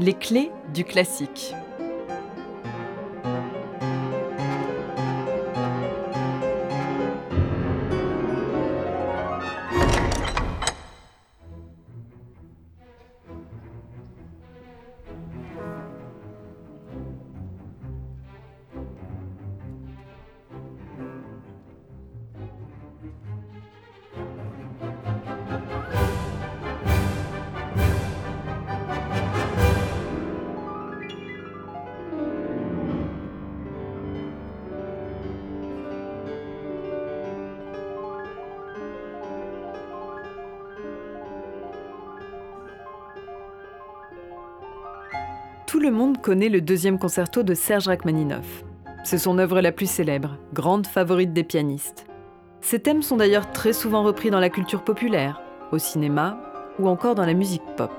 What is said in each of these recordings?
Les clés du classique. Tout le monde connaît le deuxième concerto de Serge Rachmaninoff. C'est son œuvre la plus célèbre, grande favorite des pianistes. Ses thèmes sont d'ailleurs très souvent repris dans la culture populaire, au cinéma ou encore dans la musique pop.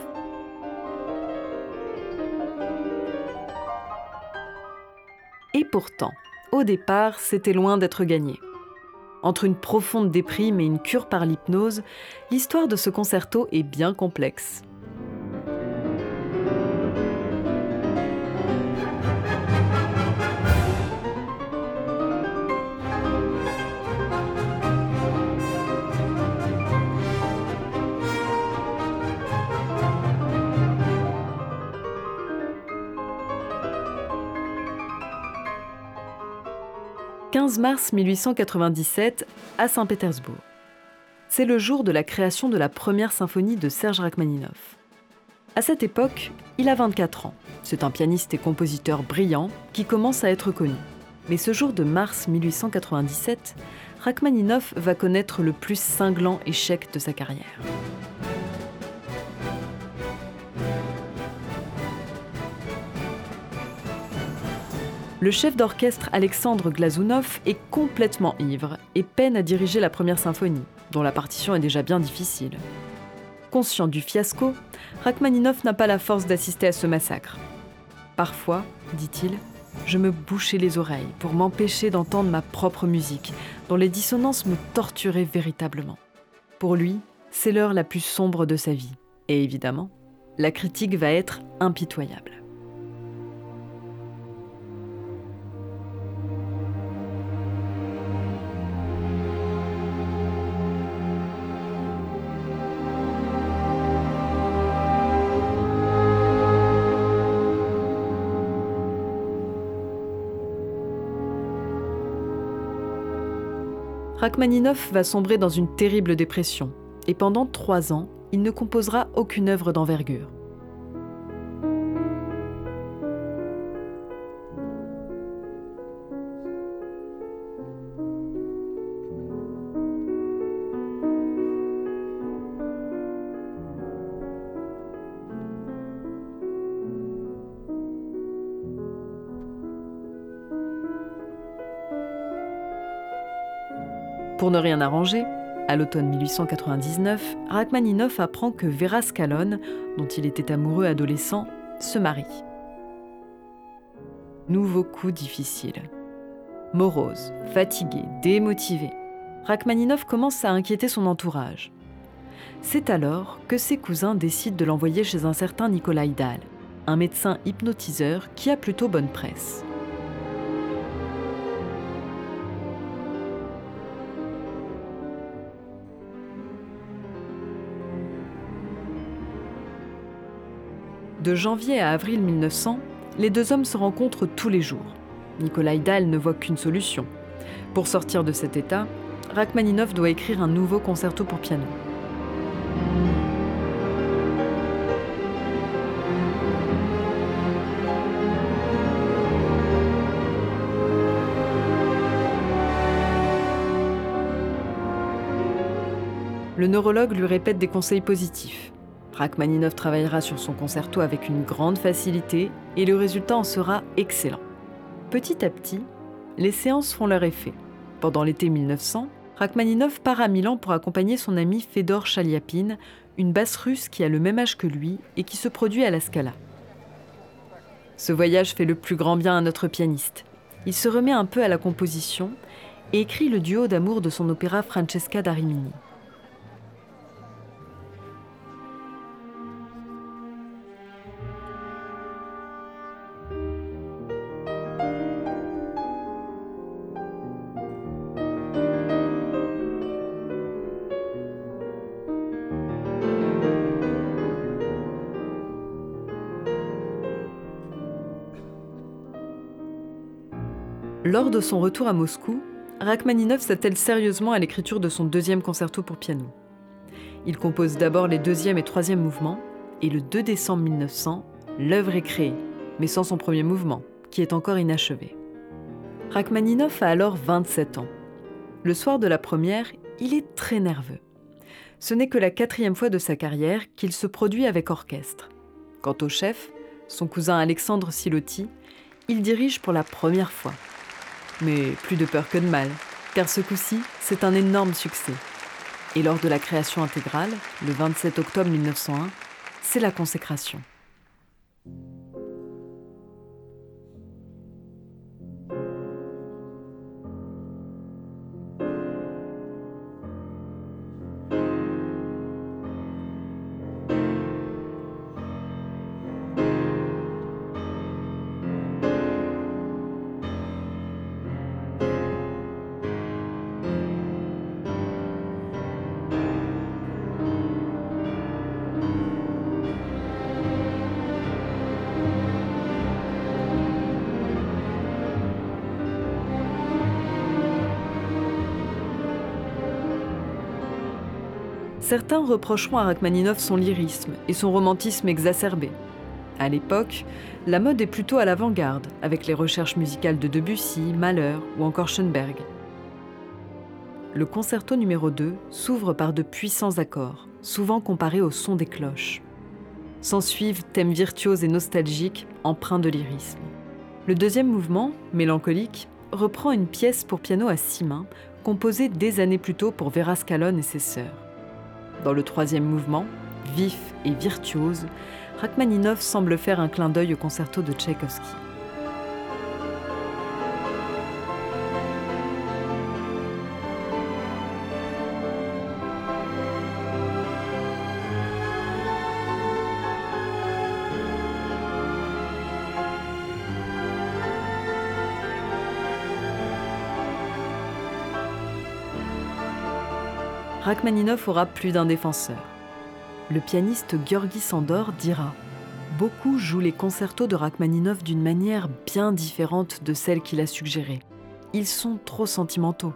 Et pourtant, au départ, c'était loin d'être gagné. Entre une profonde déprime et une cure par l'hypnose, l'histoire de ce concerto est bien complexe. 15 mars 1897 à Saint-Pétersbourg. C'est le jour de la création de la première symphonie de Serge Rachmaninoff. À cette époque, il a 24 ans. C'est un pianiste et compositeur brillant qui commence à être connu. Mais ce jour de mars 1897, Rachmaninoff va connaître le plus cinglant échec de sa carrière. Le chef d'orchestre Alexandre Glazounov est complètement ivre et peine à diriger la première symphonie, dont la partition est déjà bien difficile. Conscient du fiasco, Rachmaninoff n'a pas la force d'assister à ce massacre. Parfois, dit-il, je me bouchais les oreilles pour m'empêcher d'entendre ma propre musique, dont les dissonances me torturaient véritablement. Pour lui, c'est l'heure la plus sombre de sa vie. Et évidemment, la critique va être impitoyable. Rachmaninoff va sombrer dans une terrible dépression et pendant trois ans, il ne composera aucune œuvre d'envergure. Pour ne rien arranger, à l'automne 1899, Rachmaninoff apprend que Vera Scalone, dont il était amoureux adolescent, se marie. Nouveau coup difficile. Morose, fatigué, démotivé, Rachmaninoff commence à inquiéter son entourage. C'est alors que ses cousins décident de l'envoyer chez un certain Nikolai Dahl, un médecin hypnotiseur qui a plutôt bonne presse. De janvier à avril 1900, les deux hommes se rencontrent tous les jours. Nikolai Dahl ne voit qu'une solution. Pour sortir de cet état, Rachmaninoff doit écrire un nouveau concerto pour piano. Le neurologue lui répète des conseils positifs. Rachmaninoff travaillera sur son concerto avec une grande facilité et le résultat en sera excellent. Petit à petit, les séances font leur effet. Pendant l'été 1900, Rachmaninoff part à Milan pour accompagner son ami Fedor Chaliapin, une basse russe qui a le même âge que lui et qui se produit à la Scala. Ce voyage fait le plus grand bien à notre pianiste. Il se remet un peu à la composition et écrit le duo d'amour de son opéra Francesca da Rimini. Lors de son retour à Moscou, Rachmaninov s'attelle sérieusement à l'écriture de son deuxième concerto pour piano. Il compose d'abord les deuxième et troisième mouvements, et le 2 décembre 1900, l'œuvre est créée, mais sans son premier mouvement, qui est encore inachevé. Rachmaninov a alors 27 ans. Le soir de la première, il est très nerveux. Ce n'est que la quatrième fois de sa carrière qu'il se produit avec orchestre. Quant au chef, son cousin Alexandre Silotti, il dirige pour la première fois. Mais plus de peur que de mal, car ce coup-ci, c'est un énorme succès. Et lors de la création intégrale, le 27 octobre 1901, c'est la consécration. Certains reprocheront à Rachmaninoff son lyrisme et son romantisme exacerbé. À l'époque, la mode est plutôt à l'avant-garde, avec les recherches musicales de Debussy, Mahler ou encore Schoenberg. Le concerto numéro 2 s'ouvre par de puissants accords, souvent comparés au son des cloches. S'en suivent thèmes virtuoses et nostalgiques, empreints de lyrisme. Le deuxième mouvement, mélancolique, reprend une pièce pour piano à six mains, composée des années plus tôt pour Vera et ses sœurs. Dans le troisième mouvement, vif et virtuose, Rachmaninov semble faire un clin d'œil au concerto de Tchaïkovski. Rachmaninov aura plus d'un défenseur. Le pianiste Georgi Sandor dira Beaucoup jouent les concertos de Rachmaninov d'une manière bien différente de celle qu'il a suggérée. Ils sont trop sentimentaux.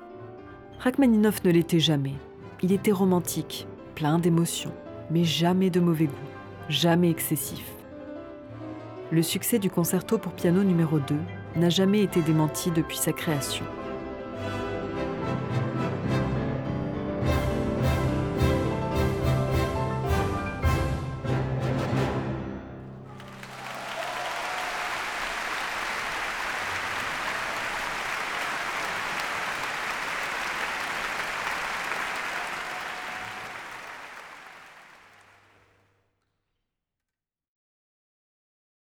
Rachmaninov ne l'était jamais. Il était romantique, plein d'émotions, mais jamais de mauvais goût, jamais excessif. Le succès du concerto pour piano numéro 2 n'a jamais été démenti depuis sa création.